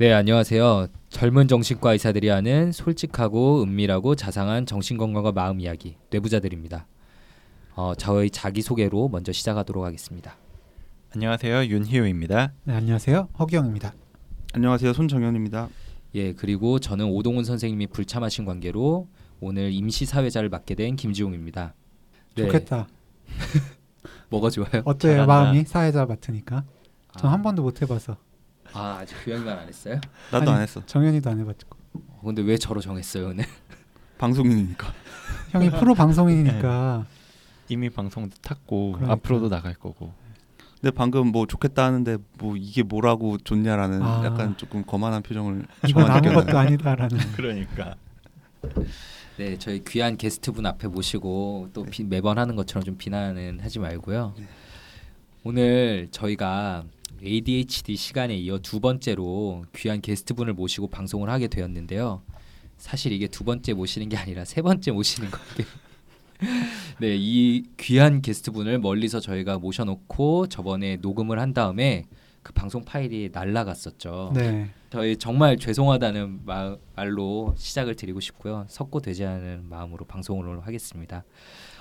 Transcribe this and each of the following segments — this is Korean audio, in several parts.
네, 안녕하세요. 젊은 정신과 의사들이 하는 솔직하고 은밀하고 자상한 정신건강과 마음 이야기 뇌부자들입니다. 어, 저희 자기 소개로 먼저 시작하도록 하겠습니다. 안녕하세요 윤희우입니다. 네, 안녕하세요. 허기영입니다. 안녕하세요 손정현입니다. 예, 그리고 저는 오동훈 선생님이 불참하신 관계로 오늘 임시 사회자를 맡게 된 김지용입니다. 네, 좋겠다. 뭐가 좋아요? 어때요 잘한다. 마음이 사회자 맡으니까? 전 아, 한 번도 못 해봐서. 아, 아직 교양만 안 했어요? 나도 아니, 안 했어. 정현이도 안 해봤고. 어, 근데 왜 저로 정했어요 오늘? 방송인이니까. 형이 프로 방송인이니까 이미 방송도 탔고 그러니까. 앞으로도 나갈 거고. 근데 방금 뭐 좋겠다 하는데 뭐 이게 뭐라고 좋냐라는 아. 약간 조금 거만한 표정을 이건 아무것도? 아니다라는. 그러니까 네, 저희 귀한 게스트분 앞에 모시고 또 비- 매번 하는 것처럼 좀 비난은 하지 말고요. 오늘 저희가 ADHD 시간에 이어 두 번째로 귀한 게스트분을 모시고 방송을 하게 되었는데요. 사실 이게 두 번째 모시는 게 아니라 세 번째 모시는 거예요. 네, 이 귀한 게스트분을 멀리서 저희가 모셔놓고 저번에 녹음을 한 다음에 그 방송 파일이 날라갔었죠. 네. 저희 정말 죄송하다는 마- 말로 시작을 드리고 싶고요. 석고 되지 않은 마음으로 방송을 하겠습니다.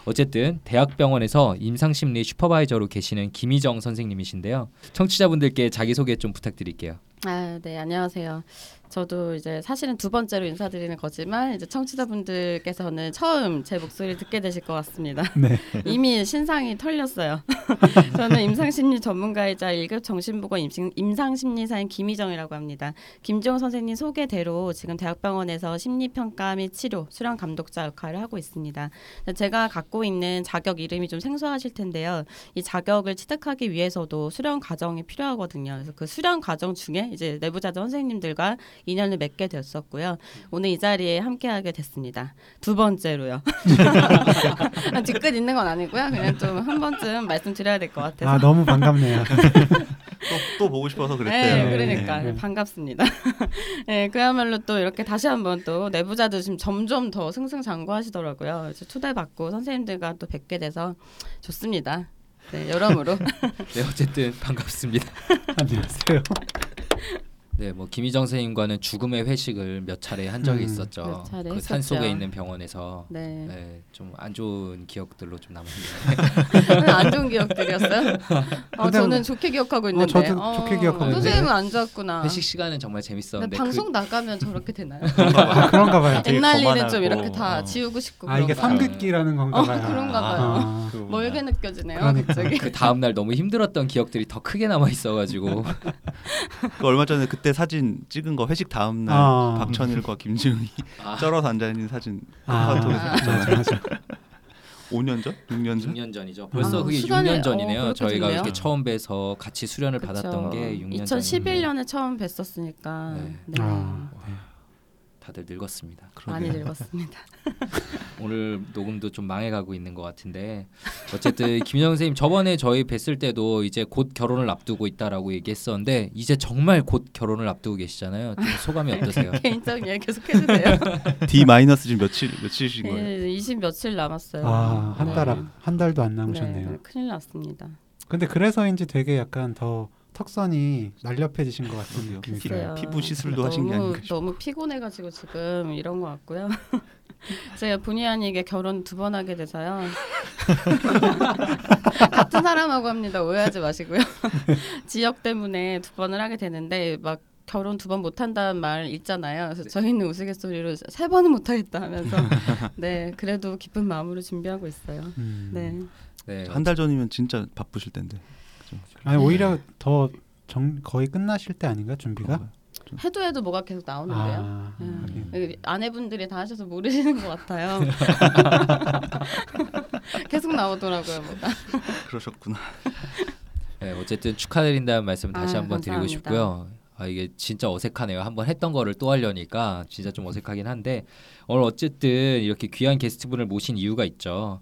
어쨌든 대학병원에서 임상심리 슈퍼바이저로 계시는 김희정 선생님이신데요. 청취자분들께 자기소개 좀 부탁드릴게요. 아, 네, 안녕하세요. 저도 이제 사실은 두 번째로 인사드리는 거지만 이제 청취자분들께서는 처음 제 목소리를 듣게 되실 것 같습니다. 네. 이미 신상이 털렸어요. 저는 임상심리 전문가이자 1급 정신보건 임상심리사인 김희정이라고 합니다. 김지용 선생님 소개대로 지금 대학병원에서 심리평가 및 치료, 수련 감독자 역할을 하고 있습니다. 제가 갖고 있는 자격 이름이 좀 생소하실 텐데요. 이 자격을 취득하기 위해서도 수련 과정이 필요하거든요. 그래서 그 수련 과정 중에 이제 내부자들 선생님들과 인연을 맺게 됐었고요. 오늘 이 자리에 함께하게 됐습니다. 두 번째로요. 아, 뒤끝 있는 건 아니고요. 그냥 좀 한 번쯤 말씀드려야 될 것 같아서. 아 너무 반갑네요. 또, 또 보고 싶어서 그랬대요. 네, 네, 그러니까 네. 반갑습니다. 네, 그야말로 또 이렇게 다시 한번 또 내부자들 지금 점점 더 승승장구하시더라고요. 초대받고 선생님들과 또 뵙게 돼서 좋습니다. 네, 여러모로 네, 어쨌든 반갑습니다. 안녕하세요. 네, 뭐 김희정 선생님과는 죽음의 회식을 몇 차례 한 적이 음. 있었죠. 몇 차례 그산 했었죠. 속에 있는 병원에서 네, 네, 좀 안 좋은 기억들로 좀 남았는데. 안 좋은 기억들이었어요. 어, 근데 저는 좋게 기억하고 있는데. 저도 좋게 기억하고 있는데. 선생님은 안 좋았구나. 회식 시간은 정말 재밌었는데 방송 나가면 저렇게 되나요? 아, 그런가 봐요. 되게 옛날 일은 거만하고, 좀 이렇게 다 어. 지우고 싶고 아 이게 그런가요? 삼극기라는 건가 어, 봐요. 그런가 봐요. 아, 그거구나. 멀게 느껴지네요. 그러니까. 갑자기. 그 다음 날 너무 힘들었던 기억들이 더 크게 남아 있어가지고 그 얼마 전에 그때 사진 찍은 거 회식 다음 날 아. 박천일과 김지웅이 아, 쩔어서 앉아 있는 사진 아, 카카오톡에서 아. 봤잖아요. 맞아 맞아. 5년 전? 6년 전? 6년 전이죠. 벌써 아, 그게 시간이- 6년 전이네요. 어, 저희가 됐네요. 이렇게 처음 뵈서 같이 수련을 받았던 게 6년 전인데 2011년에 처음 뵀었으니까 네. 네. 아, 다들 늙었습니다. 많이 그러게요. 늙었습니다. 오늘 녹음도 좀 망해가고 있는 것 같은데 어쨌든 김영 선생님 저번에 저희 뵀을 때도 이제 곧 결혼을 앞두고 있다라고 얘기했었는데 이제 정말 곧 결혼을 앞두고 계시잖아요. 좀 소감이 어떠세요? 개인적인 얘기 계속 해주세요. D 마이너스 지금 며칠 며칠이신 거예요? 네, 20 며칠 남았어요. 아한 네. 달한 달도 안 네, 남으셨네요. 네, 큰일 났습니다. 근데 그래서인지 되게 약간 더 턱선이 날렵해지신 것 같은 느낌이. 들어요. 피부 시술도 하신 게 아닌가 싶어요. 너무 피곤해가지고 지금 이런 것 같고요. 제가 본의 아니게 결혼 두 번 하게 돼서요. 같은 사람하고 합니다. 오해하지 마시고요. 지역 때문에 두 번을 하게 되는데 막 결혼 두 번 못한다는 말 있잖아요. 그래서 저희는 우스갯소리로 세 번은 못하겠다 하면서 네 그래도 기쁜 마음으로 준비하고 있어요. 음. 네. 네, 한 달 전이면 진짜 바쁘실 텐데. 아니 오히려 더 정, 거의 끝나실 때 아닌가 준비가? 해도 해도 뭐가 계속 나오는데요. 아, 음. 아내분들이 다 하셔서 모르시는 것 같아요. 계속 나오더라고요, 뭐가. 그러셨구나. 네, 어쨌든 축하드린다는 말씀 다시 아, 한번 드리고 감사합니다. 싶고요. 아 이게 진짜 어색하네요. 한번 했던 거를 또 하려니까 진짜 좀 어색하긴 한데 오늘 어쨌든 이렇게 귀한 게스트분을 모신 이유가 있죠.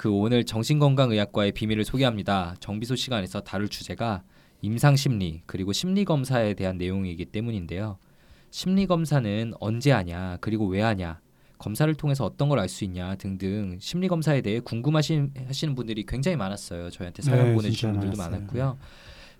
그 오늘 정신건강의학과의 비밀을 소개합니다. 정비소 시간에서 다룰 주제가 임상심리 그리고 심리검사에 대한 내용이기 때문인데요. 심리검사는 언제 하냐 그리고 왜 하냐 검사를 통해서 어떤 걸 알 수 있냐 등등 심리 검사에 대해 궁금하신 하시는 분들이 굉장히 많았어요. 저희한테 사연 네, 보내주신 분들도 많았어요. 많았고요.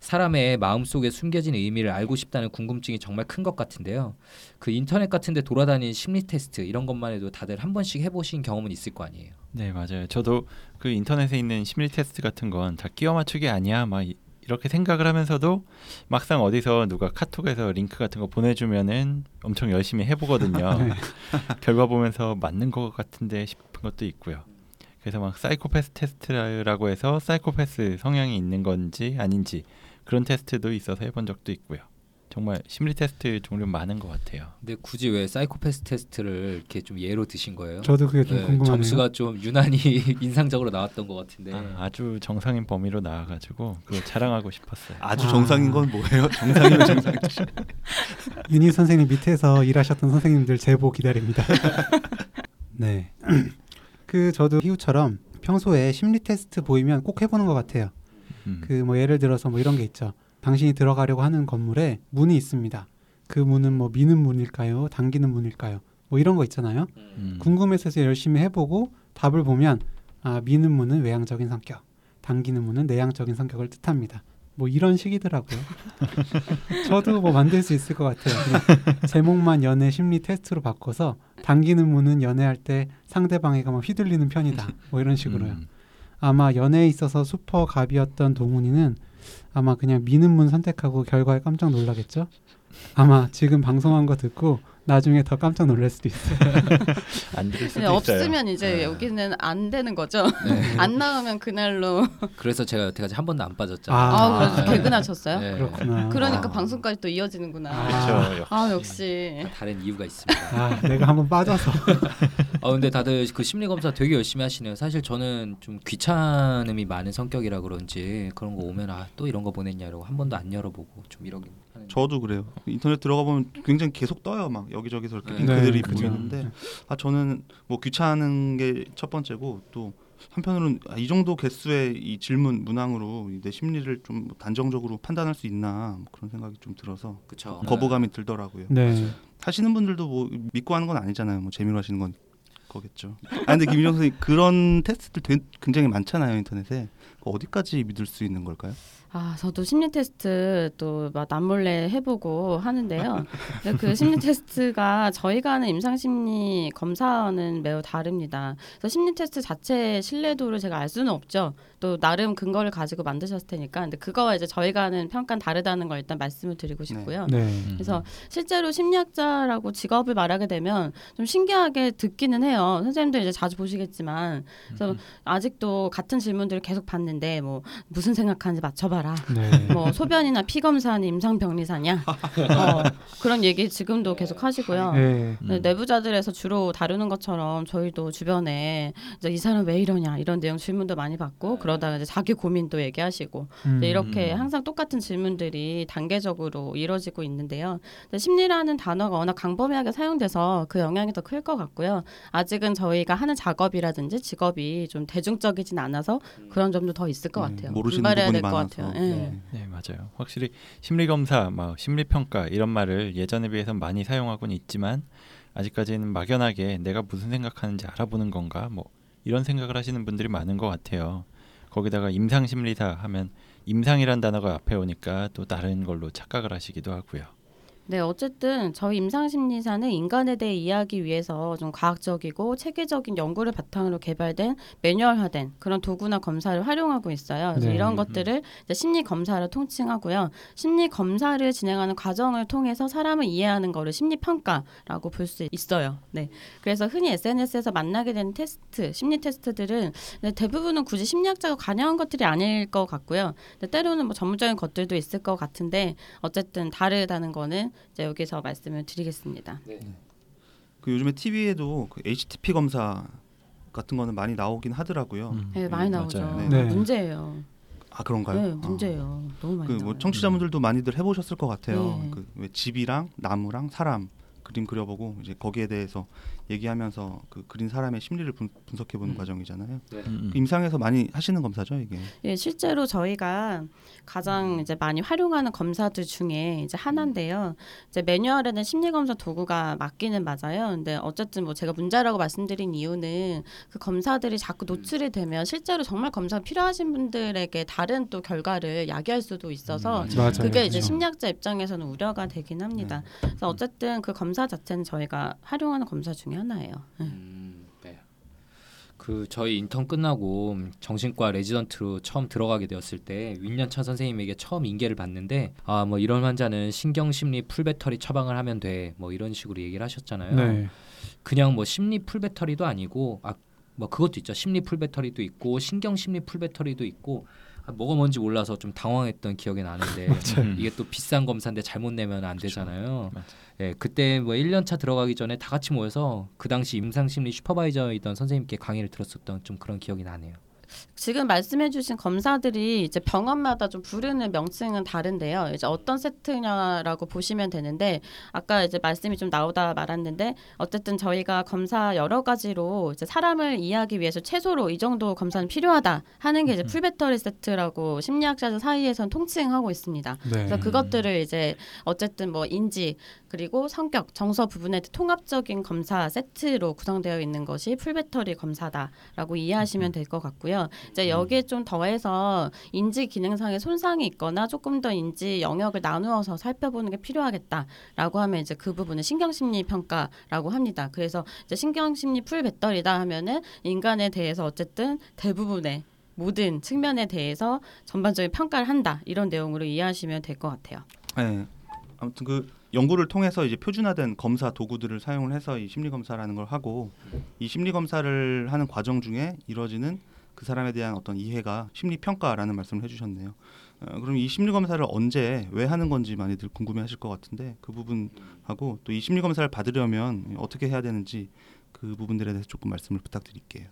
사람의 마음속에 숨겨진 의미를 알고 싶다는 궁금증이 정말 큰 것 같은데요. 그 인터넷 같은 데 돌아다니는 심리 테스트 이런 것만 해도 다들 한 번씩 해 보신 경험은 있을 거 아니에요. 네 맞아요. 저도 그 인터넷에 있는 심리 테스트 같은 건 다 끼워 맞추기 아니야 막 이- 이렇게 생각을 하면서도 막상 어디서 누가 카톡에서 링크 같은 거 보내주면은 엄청 열심히 해보거든요. 네. 결과 보면서 맞는 것 같은데 싶은 것도 있고요. 그래서 막 사이코패스 테스트라고 해서 사이코패스 성향이 있는 건지 아닌지 그런 테스트도 있어서 해본 적도 있고요. 정말 심리 테스트 종류 많은 것 같아요. 근데 굳이 왜 사이코패스 테스트를 이렇게 좀 예로 드신 거예요? 저도 그게 좀 네, 궁금하네요. 점수가 좀 유난히 인상적으로 나왔던 것 같은데. 아, 아주 정상인 범위로 나와가지고 그걸 자랑하고 싶었어요. 아주 아. 정상인 건 뭐예요? 정상이면 정상. 윤희 선생님 밑에서 일하셨던 선생님들 제보 기다립니다. 네. 그 저도 희우처럼 평소에 심리 테스트 보이면 꼭 해보는 것 같아요. 음. 그뭐 예를 들어서 뭐 이런 게 있죠. 당신이 들어가려고 하는 건물에 문이 있습니다. 그 문은 뭐 미는 문일까요? 당기는 문일까요? 뭐 이런 거 있잖아요. 음. 궁금해서 열심히 해보고 답을 보면 아 미는 문은 외향적인 성격, 당기는 문은 내향적인 성격을 뜻합니다. 뭐 이런 식이더라고요. 저도 뭐 만들 수 있을 것 같아요. 제목만 연애 심리 테스트로 바꿔서 당기는 문은 연애할 때 상대방에게 막 휘둘리는 편이다. 뭐 이런 식으로요. 음. 아마 연애에 있어서 슈퍼 갑이었던 동훈이는 아마 그냥 미는 문 선택하고 결과에 깜짝 놀라겠죠. 아마 지금 방송한 거 듣고 나중에 더 깜짝 놀랄 수도 있어요. 안 들을 수도 네, 있어요. 없으면 이제 네. 여기는 안 되는 거죠. 네. 안 나오면 그날로 그래서 제가 여태까지 한 번도 안 빠졌잖아요. 아. 아, 그래서 네. 개근하셨어요? 네. 그렇구나. 그러니까 아. 방송까지 또 이어지는구나. 아. 그렇죠. 아 역시 다른 이유가 있습니다. 아, 내가 한번 빠져서 아 근데 다들 그 심리 검사 되게 열심히 하시네요. 사실 저는 좀 귀찮음이 많은 성격이라 그런지 그런 거 오면 아 또 이런 거 보냈냐고 한 번도 안 열어보고 좀 이러긴 하는. 저도 그래요. 인터넷 들어가 보면 굉장히 계속 떠요. 막 여기저기서 이렇게 네. 링크들이 네. 보이는데 아 저는 뭐 귀찮은 게 첫 번째고 또 한편으로는 아, 이 정도 개수의 이 질문 문항으로 내 심리를 좀 단정적으로 판단할 수 있나 뭐 그런 생각이 좀 들어서 그쵸. 거부감이 들더라고요. 네. 하시는 분들도 뭐 믿고 하는 건 아니잖아요. 뭐 재미로 하시는 건 거겠죠. 아 근데 김민정 선생님 그런 테스트들 되- 굉장히 많잖아요 인터넷에 어디까지 믿을 수 있는 걸까요? 아 저도 심리 테스트 또 막 남몰래 해보고 하는데요. 근데 그 심리 테스트가 저희가 하는 임상 심리 검사와는 매우 다릅니다. 그래서 심리 테스트 자체의 신뢰도를 제가 알 수는 없죠. 또 나름 근거를 가지고 만드셨을 테니까. 근데 그거와 이제 저희가 하는 평가는 다르다는 걸 일단 말씀을 드리고 싶고요. 네. 음. 그래서 실제로 심리학자라고 직업을 말하게 되면 좀 신기하게 듣기는 해요. 선생님들 이제 자주 보시겠지만 그래서 아직도 같은 질문들을 계속 받는데 뭐 무슨 생각하는지 맞춰봐 라. 네. 뭐 소변이나 피 검사는 임상 병리사냐 어, 그런 얘기 지금도 계속 하시고요. 네. 음. 네, 내부자들에서 주로 다루는 것처럼 저희도 주변에 이제 이 사람 왜 이러냐 이런 내용 질문도 많이 받고 그러다가 이제 자기 고민도 얘기하시고 음. 네, 이렇게 음. 항상 똑같은 질문들이 단계적으로 이루어지고 있는데요. 심리라는 단어가 워낙 강범위하게 사용돼서 그 영향이 더 클 것 같고요. 아직은 저희가 하는 작업이라든지 직업이 좀 대중적이진 않아서 그런 점도 더 있을 것 네, 같아요. 모르시는 부분이 될것 많아서. 같아요. 예. 네. 네 맞아요. 확실히 심리 검사, 막 심리 평가 이런 말을 예전에 비해서 많이 사용하고는 있지만 아직까지는 막연하게 내가 무슨 생각하는지 알아보는 건가 뭐 이런 생각을 하시는 분들이 많은 것 같아요. 거기다가 임상 심리사 하면 임상이란 단어가 앞에 오니까 또 다른 걸로 착각을 하시기도 하고요. 네, 어쨌든 저희 임상심리사는 인간에 대해 이해하기 위해서 좀 과학적이고 체계적인 연구를 바탕으로 개발된 매뉴얼화된 그런 도구나 검사를 활용하고 있어요. 그래서 네. 이런 것들을 이제 심리 검사로 통칭하고요. 심리 검사를 진행하는 과정을 통해서 사람을 이해하는 거를 심리 평가라고 볼 수 있어요. 네, 그래서 흔히 SNS에서 만나게 되는 테스트, 심리 테스트들은 네, 대부분은 굳이 심리학자가 관여한 것들이 아닐 것 같고요. 때로는 뭐 전문적인 것들도 있을 것 같은데 어쨌든 다르다는 거는 이제 여기서 말씀을 드리겠습니다. 그 요즘에 TV에도 그 HTP 검사 같은 거는 많이 나오긴 하더라고요. 음. 네, 많이 네, 나오죠. 맞아요. 네. 문제예요. 아 그런가요? 네, 문제예요. 너무 많이 그뭐 나와요. 청취자분들도 많이들 해보셨을 것 같아요. 네. 그왜 집이랑 나무랑 사람 그림 그려보고 이제 거기에 대해서 얘기하면서 그 그린 사람의 심리를 분, 분석해보는 음. 과정이잖아요. 음, 음. 그 임상에서 많이 하시는 검사죠 이게. 예, 실제로 저희가 가장 이제 많이 활용하는 검사들 중에 이제 하나인데요. 이제 매뉴얼에는 심리 검사 도구가 맞기는 맞아요. 근데 어쨌든 뭐 제가 문제라고 말씀드린 이유는 그 검사들이 자꾸 노출이 되면 실제로 정말 검사 필요하신 분들에게 다른 또 결과를 야기할 수도 있어서 음, 맞아요. 그게 이제 그렇죠. 심리학자 입장에서는 우려가 되긴 합니다. 그래서 어쨌든 그 검사 자체는 저희가 활용하는 검사 중에 네. 음, 네. 그 저희 인턴 끝나고 정신과 레지던트로 처음 들어가게 되었을 때 윗년차 선생님에게 처음 인계를 받는데 아 뭐 이런 환자는 신경심리 full battery 처방을 하면 돼 뭐 이런 식으로 얘기를 하셨잖아요. 네. 그냥 뭐 심리 full battery도 아니고 아 뭐 그것도 있죠. 심리 full battery도 있고 신경심리 full battery도 있고 아, 뭐가 뭔지 몰라서 좀 당황했던 기억이 나는데 맞아요. 이게 또 비싼 검사인데 잘못 내면 안 그렇죠. 되잖아요. 예, 그때 뭐 1년차 들어가기 전에 다 같이 모여서 그 당시 임상심리 슈퍼바이저이던 선생님께 강의를 들었었던 좀 그런 기억이 나네요. 지금 말씀해주신 검사들이 이제 병원마다 좀 부르는 명칭은 다른데요. 이제 어떤 세트냐라고 보시면 되는데 아까 이제 말씀이 좀 나오다 말았는데 어쨌든 저희가 검사 여러 가지로 이제 사람을 이해하기 위해서 최소로 이 정도 검사는 필요하다 하는 게 이제 풀배터리 세트라고 심리학자들 사이에선 통칭하고 있습니다. 네. 그래서 그것들을 이제 어쨌든 뭐 인지 그리고 성격 정서 부분의 통합적인 검사 세트로 구성되어 있는 것이 full battery 검사다라고 이해하시면 될 것 같고요. 이제 여기에 좀 더해서 인지 기능상의 손상이 있거나 조금 더 인지 영역을 나누어서 살펴보는 게 필요하겠다라고 하면 이제 그 부분은 신경 심리 평가라고 합니다. 그래서 이제 신경 심리 full battery다 하면은 인간에 대해서 어쨌든 대부분의 모든 측면에 대해서 전반적인 평가를 한다 이런 내용으로 이해하시면 될 것 같아요. 네. 아무튼 그 연구를 통해서 이제 표준화된 검사 도구들을 사용을 해서 이 심리 검사라는 걸 하고 이 심리 검사를 하는 과정 중에 이루어지는 그 사람에 대한 어떤 이해가 심리 평가라는 말씀을 해주셨네요. 어, 그럼 이 심리 검사를 언제 왜 하는 건지 많이들 궁금해하실 것 같은데 그 부분하고 또 이 심리 검사를 받으려면 어떻게 해야 되는지 그 부분들에 대해서 조금 말씀을 부탁드릴게요.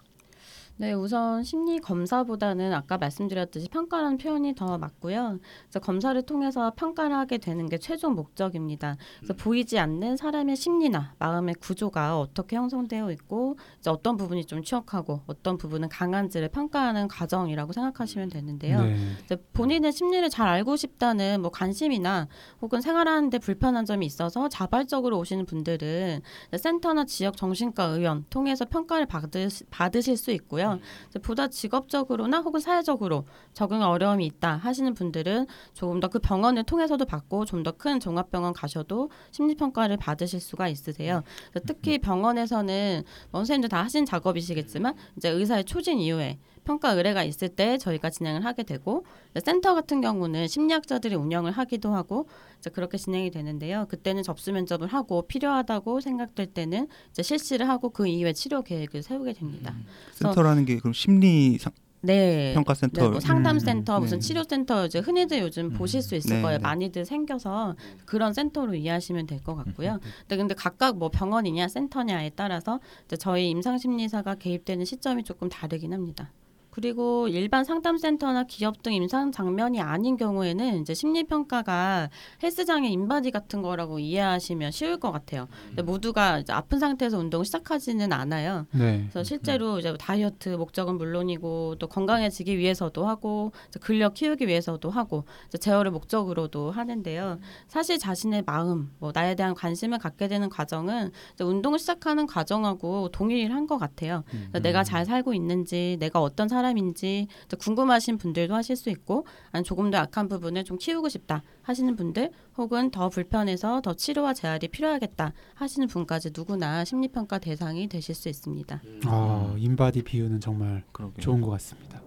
네, 우선 심리 검사보다는 아까 말씀드렸듯이 평가라는 표현이 더 맞고요. 그래서 검사를 통해서 평가를 하게 되는 게 최종 목적입니다. 그래서 보이지 않는 사람의 심리나 마음의 구조가 어떻게 형성되어 있고 이제 어떤 부분이 좀 취약하고 어떤 부분은 강한지를 평가하는 과정이라고 생각하시면 되는데요. 네. 이제 본인의 심리를 잘 알고 싶다는 뭐 관심이나 혹은 생활하는데 불편한 점이 있어서 자발적으로 오시는 분들은 센터나 지역 정신과 의원 통해서 평가를 받으, 받으실 수 있고요. 이제 보다 직업적으로나 혹은 사회적으로 적응 어려움이 있다 하시는 분들은 조금 더 그 병원을 통해서도 받고 좀 더 큰 종합병원 가셔도 심리 평가를 받으실 수가 있으세요. 특히 병원에서는 뭐 선생님들 다 하신 작업이시겠지만 이제 의사의 초진 이후에 평가 의뢰가 있을 때 저희가 진행을 하게 되고 센터 같은 경우는 심리학자들이 운영을 하기도 하고 그렇게 진행이 되는데요. 그때는 접수 면접을 하고 필요하다고 생각될 때는 실시를 하고 그 이후에 치료 계획을 세우게 됩니다. 센터라는 게 그럼 심리 상, 네. 평가 센터 네, 뭐 상담센터, 음, 무슨 네. 치료센터 이제 흔히들 요즘 보실 수 있을 네, 거예요. 네. 많이들 생겨서 그런 센터로 이해하시면 될 것 같고요. 근데, 근데 각각 뭐 병원이냐 센터냐에 따라서 저희 임상심리사가 개입되는 시점이 조금 다르긴 합니다. 그리고 일반 상담센터나 기업 등 임상 장면이 아닌 경우에는 이제 심리 평가가 헬스장의 인바디 같은 거라고 이해하시면 쉬울 것 같아요. 근데 모두가 이제 아픈 상태에서 운동을 시작하지는 않아요. 네. 그래서 실제로 이제 다이어트 목적은 물론이고 또 건강해지기 위해서도 하고 근력 키우기 위해서도 하고 제어를 목적으로도 하는데요. 사실 자신의 마음, 뭐 나에 대한 관심을 갖게 되는 과정은 운동을 시작하는 과정하고 동일한 것 같아요. 그래서 내가 잘 살고 있는지, 내가 어떤 사람 인지 이제 궁금하신 분들도 하실 수 있고, 아니 조금 더 약한 부분을 좀 키우고 싶다 하시는 분들, 혹은 더 불편해서 더 치료와 재활이 필요하겠다 하시는 분까지 누구나 심리평가 대상이 되실 수 있습니다. 아, 인바디 비유는 정말 그러게요. 좋은 것 같습니다.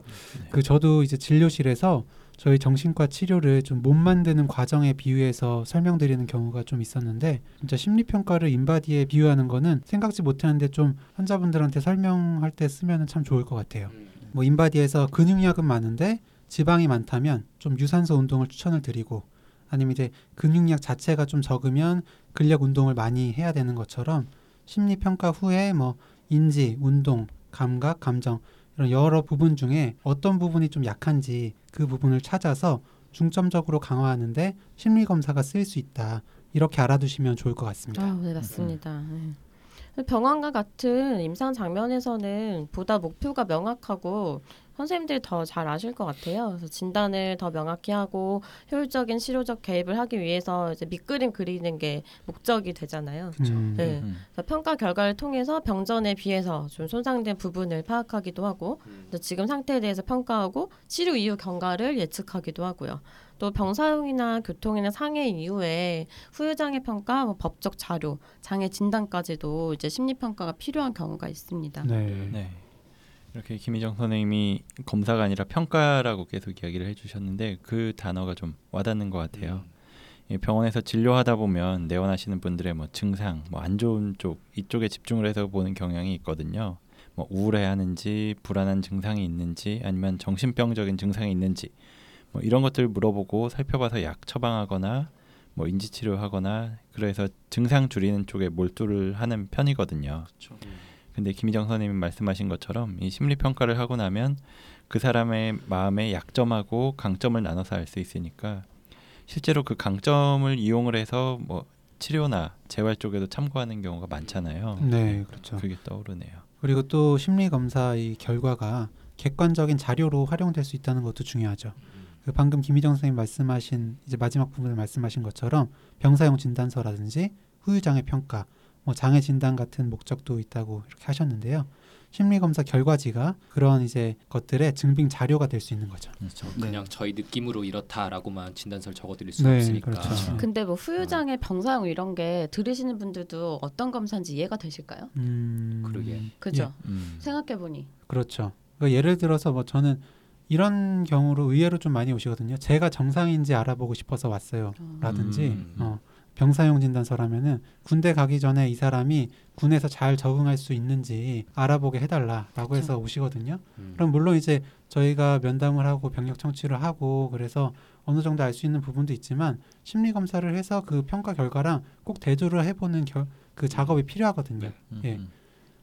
그 저도 이제 진료실에서 저희 정신과 치료를 좀 못 만드는 과정에 비유해서 설명드리는 경우가 좀 있었는데 진짜 심리 평가를 인바디에 비유하는 거는 생각지 못했는데 좀 환자분들한테 설명할 때 쓰면 참 좋을 것 같아요. 뭐 인바디에서 근육량은 많은데 지방이 많다면 좀 유산소 운동을 추천을 드리고 아니면 이제 근육량 자체가 좀 적으면 근력 운동을 많이 해야 되는 것처럼 심리 평가 후에 뭐 인지, 운동, 감각, 감정 이런 여러 부분 중에 어떤 부분이 좀 약한지 그 부분을 찾아서 중점적으로 강화하는데 심리 검사가 쓰일 수 있다. 이렇게 알아두시면 좋을 것 같습니다. 아, 네 맞습니다. 네. 병원과 같은 임상 장면에서는 보다 목표가 명확하고 선생님들이 더 잘 아실 것 같아요. 그래서 진단을 더 명확히 하고 효율적인 치료적 개입을 하기 위해서 이제 밑그림 그리는 게 목적이 되잖아요. 음, 네. 음. 그래서 평가 결과를 통해서 병전에 비해서 좀 손상된 부분을 파악하기도 하고 또 지금 상태에 대해서 평가하고 치료 이후 경과를 예측하기도 하고요. 또 병사용이나 교통이나 상해 이후에 후유장애 평가, 뭐 법적 자료, 장애 진단까지도 이제 심리 평가가 필요한 경우가 있습니다. 네. 네. 이렇게 김희정 선생님이 검사가 아니라 평가라고 계속 이야기를 해주셨는데 그 단어가 좀 와닿는 것 같아요. 이 병원에서 진료하다 보면 내원하시는 분들의 뭐 증상, 뭐 안 좋은 쪽 이쪽에 집중을 해서 보는 경향이 있거든요. 뭐 우울해하는지 불안한 증상이 있는지 아니면 정신병적인 증상이 있는지 뭐 이런 것들 물어보고 살펴봐서 약 처방하거나 뭐 인지 치료하거나 그래서 증상 줄이는 쪽에 몰두를 하는 편이거든요. 그렇죠. 근데 김희정 선생님이 말씀하신 것처럼 이 심리 평가를 하고 나면 그 사람의 마음의 약점하고 강점을 나눠서 알 수 있으니까 실제로 그 강점을 이용을 해서 뭐 치료나 재활 쪽에도 참고하는 경우가 많잖아요. 네, 그렇죠. 그게 떠오르네요. 그리고 또 심리 검사 의 결과가 객관적인 자료로 활용될 수 있다는 것도 중요하죠. 그 방금 김희정 선생님 말씀하신 이제 마지막 부분에 말씀하신 것처럼 병사용 진단서라든지 후유장애 평가, 뭐 장애 진단 같은 목적도 있다고 이렇게 하셨는데요. 심리 검사 결과지가 그런 이제 것들의 증빙 자료가 될 수 있는 거죠. 그렇죠. 네. 그냥 저희 느낌으로 이렇다라고만 진단서를 적어드릴 수는 네, 없으니까. 그렇죠. 근데 뭐 후유장애 병사용 이런 게 들으시는 분들도 어떤 검사인지 이해가 되실까요? 음, 그러게. 그죠? 음. 생각해 보니 그렇죠. 그러니까 예를 들어서 뭐 저는 이런 경우로 의외로 좀 많이 오시거든요. 제가 정상인지 알아보고 싶어서 왔어요. 라든지 음. 어, 병사용 진단서라면은 군대 가기 전에 이 사람이 군에서 잘 적응할 수 있는지 알아보게 해달라라고 해서 오시거든요. 음. 그럼 물론 이제 저희가 면담을 하고 병력 청취를 하고 그래서 어느 정도 알 수 있는 부분도 있지만 심리 검사를 해서 그 평가 결과랑 꼭 대조를 해보는 결, 그 작업이 필요하거든요. 네. 음, 예. 음.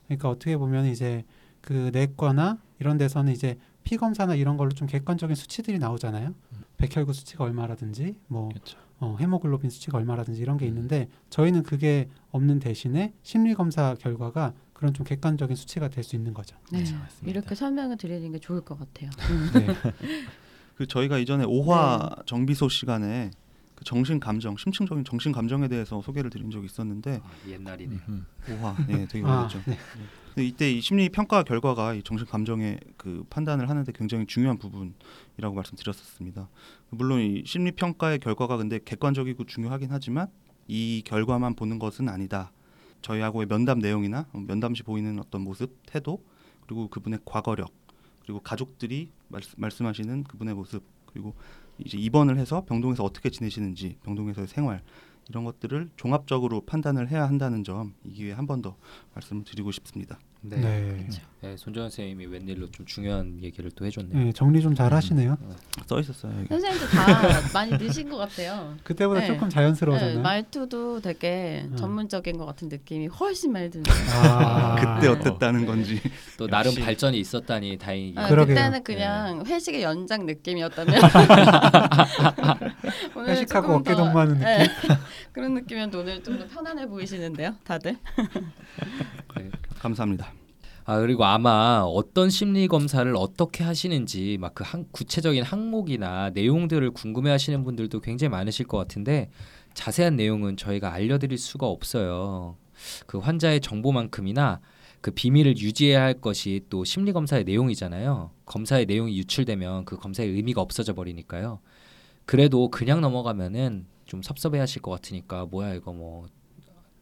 그러니까 어떻게 보면 이제 그 내과나 이런 데서는 이제 피 검사나 이런 걸로 좀 객관적인 수치들이 나오잖아요. 백혈구 수치가 얼마라든지 뭐 그렇죠. 어, 헤모글로빈 수치가 얼마라든지 이런 게 있는데 저희는 그게 없는 대신에 심리 검사 결과가 그런 좀 객관적인 수치가 될 수 있는 거죠. 네. 그렇죠. 이렇게 설명을 드리는 게 좋을 것 같아요. 네. 그 저희가 이전에 오화 네. 정비소 시간에 그 정신 감정, 심층적인 정신 감정에 대해서 소개를 드린 적이 있었는데 아, 옛날이네. 음, 오화, 예, 되게 아, 오래됐죠. 네. 근데 이때 이 심리 평가 결과가 이 정신 감정의 그 판단을 하는데 굉장히 중요한 부분이라고 말씀드렸었습니다. 물론 이 심리 평가의 결과가 근데 객관적이고 중요하긴 하지만 이 결과만 보는 것은 아니다. 저희하고의 면담 내용이나 면담 시 보이는 어떤 모습, 태도, 그리고 그분의 과거력, 그리고 가족들이 말씀, 말씀하시는 그분의 모습, 그리고 이제 입원을 해서 병동에서 어떻게 지내시는지, 병동에서의 생활 이런 것들을 종합적으로 판단을 해야 한다는 점 이 기회에 한 번 더 말씀을 드리고 싶습니다. 네. 네. 네, 손정현 선생님이 웬일로 좀 중요한 얘기를 또 해줬네요. 네, 정리 좀 잘 하시네요. 써 있었어요. 여기. 선생님도 다 많이 느신 것 같아요. 그때보다 네. 조금 네, 자연스러워졌나요? 말투도 되게 음. 전문적인 것 같은 느낌이 훨씬 많이 드네요. 아, 그때 어땠다는 건지 또 나름 역시. 발전이 있었다니 다행이긴 아. 그때는 그냥 회식의 연장 느낌이었다면 오늘은 회식하고 조금 어깨 더- 동무하는 느낌? 네. 그런 느낌이었는데 오늘 좀 더 편안해 보이시는데요, 다들. 네. 감사합니다. 아 그리고 아마 어떤 심리 검사를 어떻게 하시는지 막 그 구체적인 항목이나 내용들을 궁금해하시는 분들도 굉장히 많으실 것 같은데 자세한 내용은 저희가 알려드릴 수가 없어요. 그 환자의 정보만큼이나 그 비밀을 유지해야 할 것이 또 심리 검사의 내용이잖아요. 검사의 내용이 유출되면 그 검사의 의미가 없어져 버리니까요. 그래도 그냥 넘어가면은 좀 섭섭해하실 것 같으니까 뭐야 이거 뭐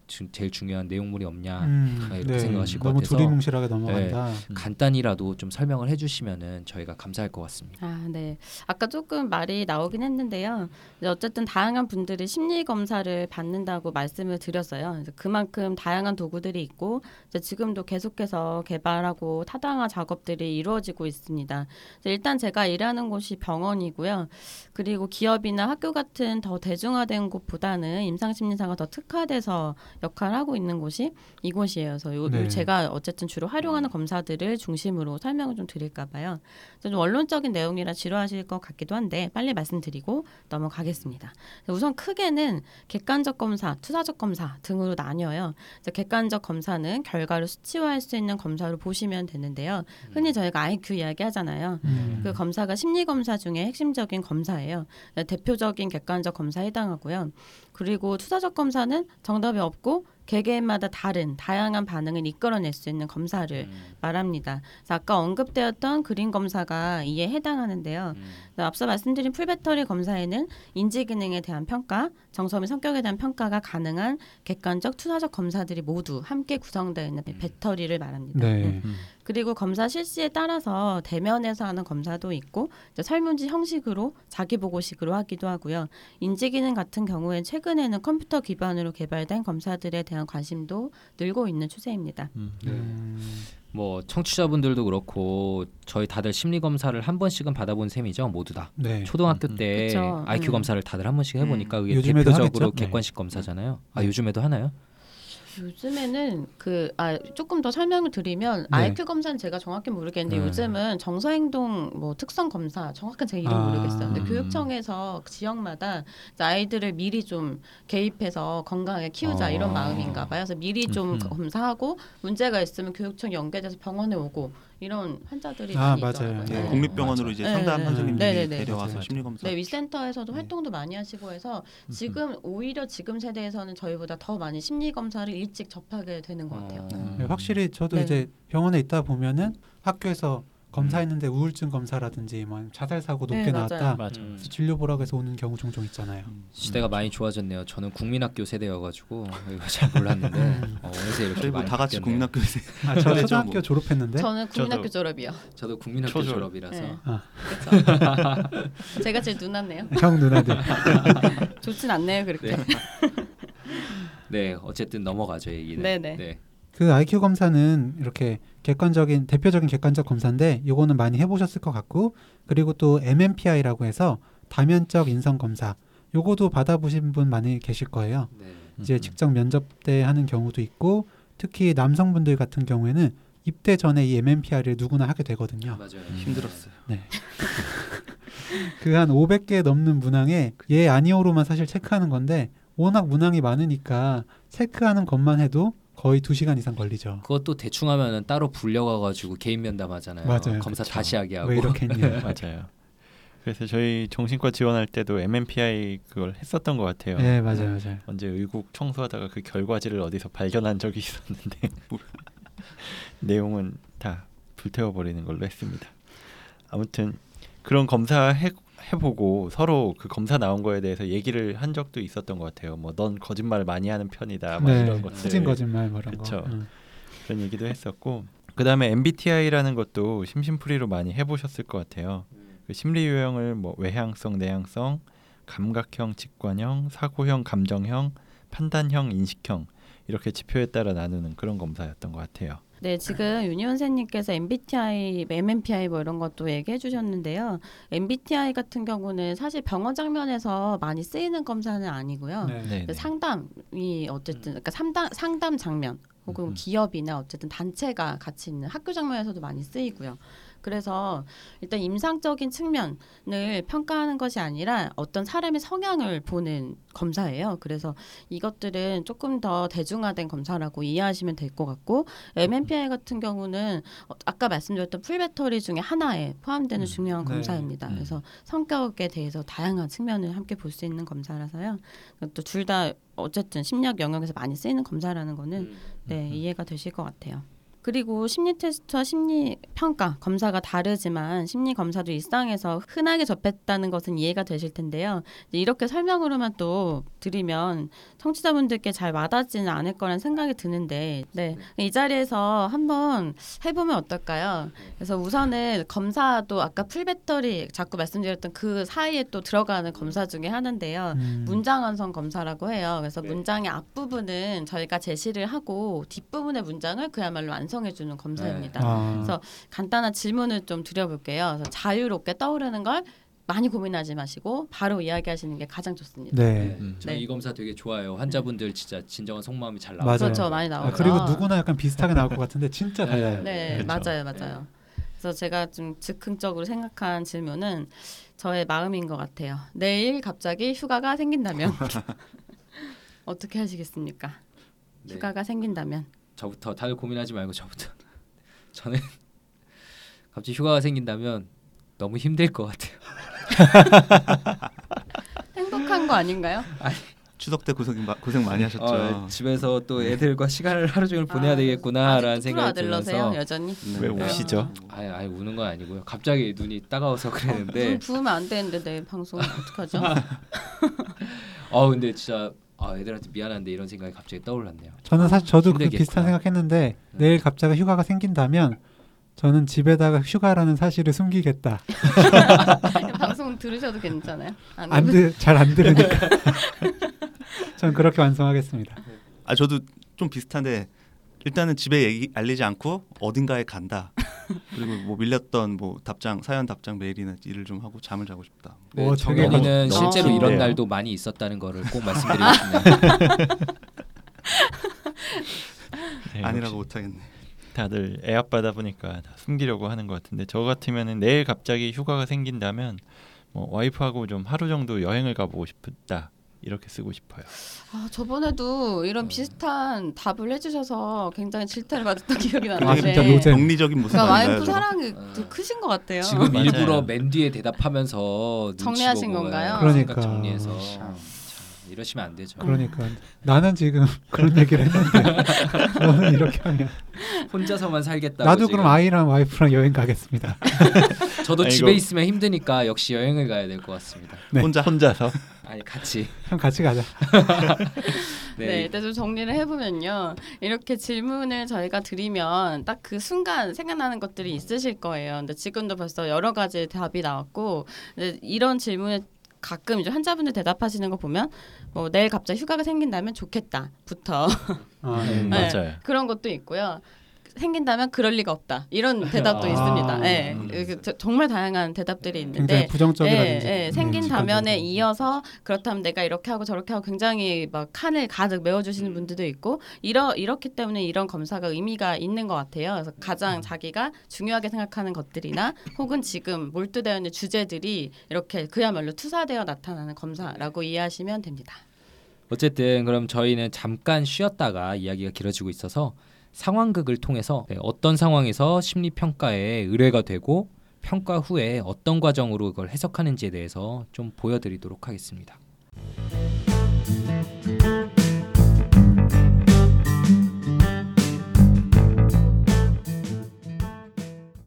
주- 제일 중요한 내용물이 없냐 음, 아, 이렇게 생각하실 것 같아서. 두리뭉실하게 넘어간다. 음. 간단히라도 좀 설명을 해주시면은 저희가 감사할 것 같습니다. 아, 네. 아까 조금 말이 나오긴 했는데요. 이제 어쨌든 다양한 분들이 심리 검사를 받는다고 말씀을 드렸어요. 그만큼 다양한 도구들이 있고 이제 지금도 계속해서 개발하고 타당한 작업들이 이루어지고 있습니다. 일단 제가 일하는 곳이 병원이고요. 그리고 기업이나 학교 같은 더 대중화된 곳보다는 임상심리사가 더 특화돼서 역할을 하고 있는 곳이 이곳이에요. 그래서 요, 네. 제가 어쨌든 주로 활용하는 검사들을 중심으로 설명을 좀 드릴까 봐요. 좀 원론적인 내용이라 지루하실 것 같기도 한데 빨리 말씀드리고 넘어가겠습니다. 우선 크게는 객관적 검사, 투사적 검사 등으로 나뉘어요. 객관적 검사는 결과를 수치화할 수 있는 검사로 보시면 되는데요. 흔히 저희가 IQ 이야기 하잖아요. 음. 그 검사가 심리 검사 중에 핵심적인 검사예요. 대표적인 객관적 검사에 해당하고요. 그리고 투사적 검사는 정답이 없고 개개인마다 다른 다양한 반응을 이끌어낼 수 있는 검사를 음. 말합니다. 그래서 아까 언급되었던 그린 검사가 이에 해당하는데요. 음. 앞서 말씀드린 풀배터리 검사에는 인지 기능에 대한 평가, 정서 및 성격에 대한 평가가 가능한 객관적 투사적 검사들이 모두 함께 구성되어 있는 음. 배터리를 말합니다. 네. 음. 그리고 검사 실시에 따라서 대면에서 하는 검사도 있고 이제 설문지 형식으로 자기 보고식으로 하기도 하고요. 인지 기능 같은 경우엔 최근에는 컴퓨터 기반으로 개발된 검사들에 대한 관심도 늘고 있는 추세입니다. 음. 네. 음. 뭐 청취자분들도 그렇고 저희 다들 심리 검사를 한 번씩은 받아본 셈이죠 모두 다 네. 초등학교 음, 때 그쵸. IQ 음. 검사를 다들 한 번씩 해보니까 그게 요즘에도 대표적으로 하겠죠? 네. 객관식 검사잖아요 아 네. 요즘에도 하나요? 요즘에는 그 아 조금 더 설명을 드리면 네. IQ 검사는 제가 정확히 모르겠는데 네. 요즘은 정서 행동 뭐 특성 검사 정확한 제 이름 아. 모르겠어요. 근데 음. 교육청에서 지역마다 이제 아이들을 미리 좀 개입해서 건강하게 키우자 아. 이런 마음인가 봐요. 그래서 미리 좀 음흠. 검사하고 문제가 있으면 교육청 연계돼서 병원에 오고 이런 환자들이 아, 많이 맞아요. 있더라고요. 네. 네. 국립병원으로. 이제 네, 상담 네, 선생님들이 네, 네, 네. 데려와서 맞아요. 심리 검사. 네, 위센터에서도 네. 활동도 많이 하시고 해서 지금 오히려 지금 세대에서는 저희보다 더 많이 심리 검사를 일찍 접하게 되는 것 같아요. 어. 네, 확실히 저도 네. 이제 병원에 있다 보면은 학교에서 검사했는데 우울증 검사라든지 뭐 자살 사고 높게 네, 맞아요. 나왔다. 맞아. 음. 그래서 진료 보라고 해서 오는 경우 종종 있잖아요. 시대가 많이 좋아졌네요 저는 국민학교 세대여가지고 이거 잘 몰랐는데 음. 어, 어느새 이렇게 저희 뭐 많이 다 같이 바뀌었네요. 국민학교에서 아, 저 그래죠, 초등학교 뭐. 졸업했는데 저는 국민학교 저도- 졸업이요. 저도 국민학교 초졸. 졸업이라서 네. 아. 제가 제일 누났네요. 형 누나들. 좋진 않네요 그렇게. 네. 네 어쨌든 넘어가죠 얘기는 네네. 네. 그 IQ 검사는 이렇게 객관적인 대표적인 객관적 검사인데 요거는 많이 해보셨을 것 같고 그리고 또 MMPI라고 해서 다면적 인성 검사 요거도 받아보신 분 많이 계실 거예요. 네. 이제 음. 직접 면접 때 하는 경우도 있고 특히 남성분들 같은 경우에는 입대 전에 이 MMPI를 누구나 하게 되거든요. 맞아요 힘들었어요. 그한 500개 넘는 문항에 예 아니오로만 사실 체크하는 건데 워낙 문항이 많으니까 체크하는 것만 해도 거의 2시간 이상 걸리죠. 그것도 대충 하면은 따로 불려가가지고 개인 면담하잖아요 맞아요. 검사 그쵸. 다시 하게 하고 왜 이렇게 했냐. 맞아요. 그래서 저희 정신과 지원할 때도 MMPI 그걸 했었던 것 같아요. 네 맞아요 맞아요. 언제 의국 청소하다가 그 결과지를 어디서 발견한 적이 있었는데 내용은 다 불태워 버리는 걸로 했습니다. 아무튼 그런 검사 해, 해보고 서로 그 검사 나온 거에 대해서 얘기를 한 적도 있었던 것 같아요. 뭐 넌 거짓말 많이 하는 편이다, 막 네, 이런 것들 후진 거짓말 뭐 이런 그쵸. 거. 음. 그런 얘기도 했었고 그 다음에 MBTI라는 것도 심심풀이로 많이 해보셨을 것 같아요. 그 심리 유형을 뭐 외향성, 내향성, 감각형, 직관형, 사고형, 감정형, 판단형, 인식형 이렇게 지표에 따라 나누는 그런 검사였던 것 같아요. 네, 지금 윤희 원생님께서 MBTI, MMPI 뭐 이런 것도 얘기해 주셨는데요. MBTI 같은 경우는 사실 병원 장면에서 많이 쓰이는 검사는 아니고요. 네. 네, 네. 상담이 어쨌든 그러니까 상담 상담 장면 혹은 음. 기업이나 어쨌든 단체가 같이 있는 학교 장면에서도 많이 쓰이고요. 그래서 일단 임상적인 측면을 평가하는 것이 아니라 어떤 사람의 성향을 보는 검사예요. 그래서 이것들은 조금 더 대중화된 검사라고 이해하시면 될 것 같고 MMPI 같은 경우는 어, 아까 말씀드렸던 풀배터리 중에 하나에 포함되는 음. 중요한 네. 검사입니다. 음. 그래서 성격에 대해서 다양한 측면을 함께 볼 수 있는 검사라서요. 또 둘 다 어쨌든 심리학 영역에서 많이 쓰이는 검사라는 거는 음. 네, 이해가 되실 것 같아요. 그리고 심리 테스트와 심리 평가 검사가 다르지만 심리 검사도 일상에서 흔하게 접했다는 것은 이해가 되실 텐데요. 이렇게 설명으로만 또 드리면 청취자분들께 잘 와닿지는 않을 거란 생각이 드는데, 네, 이 자리에서 한번 해보면 어떨까요? 그래서 우선은 검사도 아까 풀배터리 자꾸 말씀드렸던 그 사이에 또 들어가는 검사 중에 하나인데요. 음. 문장 완성 검사라고 해요. 그래서 네. 문장의 앞부분은 저희가 제시를 하고 뒷부분의 문장을 그야말로 완성 해 주는 검사입니다. 아, 그래서 간단한 질문을 좀 드려볼게요. 그래서 자유롭게 떠오르는 걸 많이 고민하지 마시고 바로 이야기하시는 게 가장 좋습니다. 네. 음. 저희 네. 이 검사 되게 좋아요. 환자분들 진짜 진정한 속마음이 잘 나와요. 맞아요. 그렇죠, 많이 아, 나오죠. 그리고 누구나 약간 비슷하게 나올 것 같은데 진짜 네. 달라요. 네, 그렇죠. 맞아요, 맞아요. 그래서 제가 좀 즉흥적으로 생각한 질문은 저의 마음인 것 같아요. 내일 갑자기 휴가가 생긴다면 어떻게 하시겠습니까? 네. 휴가가 생긴다면 저부터 다들 고민하지 말고 저부터. 저는 갑자기 휴가가 생긴다면 너무 힘들 것 같아요. 행복한 거 아닌가요? 추석 때 고생 마- 고생 많이 하셨죠. 어, 집에서 또 애들과 시간을 하루 종일 보내야 아, 되겠구나라는 생각이 들면서 여전히. 네. 왜 우시죠? 아예 아예 우는 건 아니고요. 갑자기 눈이 따가워서 그랬는데 눈 부으면 안 되는데 내 방송 어떡하죠? 어 근데 진짜 아 애들한테 미안한데 이런 생각이 갑자기 떠올랐네요. 저는 사실 저도 그 힘들겠구나. 비슷한 생각했는데 내일 갑자기 휴가가 생긴다면 저는 집에다가 휴가라는 사실을 숨기겠다. 방송 들으셔도 괜찮아요. 안 안잘 안 들으니까. 전 그렇게 완성하겠습니다. 아 저도 좀 비슷한데 일단은 집에 얘기 알리지 않고 어딘가에 간다. 그리고 뭐 밀렸던 뭐 답장 사연 답장 메일이나 일을 좀 하고 잠을 자고 싶다. 네, 오, 정현이는 너무- 실제로 너무 이런 좋네요. 날도 많이 있었다는 거를 꼭 말씀드리고 싶네요. 네, 아니라고 못하겠네. 다들 애 아빠다 보니까 다 숨기려고 하는 것 같은데 저 같으면은 내일 갑자기 휴가가 생긴다면 뭐 와이프하고 좀 하루 정도 여행을 가보고 싶다 이렇게 쓰고 싶어요. 아, 저번에도 이런 비슷한 답을 해주셔서 굉장히 질타를 받았던 기억이 아, 나는데. 영리적인 모습 그러니까? 와이프? 사랑이 어. 더 크신 것 같아요. 지금 맞아요. 일부러 맨 뒤에 대답하면서 정리하신 보고 건가요? 그러니까. 정리해서 참. 참, 이러시면 안 되죠. 그러니까 나는 지금 그런 얘기를 했는데 너는 이렇게 하면 혼자서만 살겠다고. 나도 지금. 그럼 아이랑 와이프랑 여행 가겠습니다. 저도 아이고. 집에 있으면 힘드니까 역시 여행을 가야 될 것 같습니다. 네. 혼자 혼자서 아니 같이. 형 같이 가자. 네, 네. 일단 좀 정리를 해보면요. 이렇게 질문을 저희가 드리면 딱 그 순간 생각나는 것들이 있으실 거예요. 근데 지금도 벌써 여러 가지 답이 나왔고, 이런 질문에 가끔 이제 환자분들 대답하시는 거 보면 뭐 내일 갑자기 휴가가 생긴다면 좋겠다부터 아, 네. 네. 맞아요. 그런 것도 있고요. 생긴다면 그럴 리가 없다. 이런 대답도 아. 있습니다. 예. 음. 그 저- 정말 다양한 대답들이 굉장히 있는데 부정적이라든지 예, 예, 음, 생긴 다면에 직관적이라든지. 이어서 그렇다면 내가 이렇게 하고 저렇게 하고 굉장히 막 칸을 가득 메워주시는 분들도 있고 이러 이렇기 때문에 이런 검사가 의미가 있는 것 같아요. 그래서 가장 자기가 중요하게 생각하는 것들이나 혹은 지금 몰두되어 있는 주제들이 이렇게 그야말로 투사되어 나타나는 검사라고 이해하시면 됩니다. 어쨌든 그럼 저희는 잠깐 쉬었다가 이야기가 길어지고 있어서 상황극을 통해서 네, 어떤 상황에서 심리 평가에 의뢰가 되고 평가 후에 어떤 과정으로 그걸 해석하는지에 대해서 좀 보여드리도록 하겠습니다.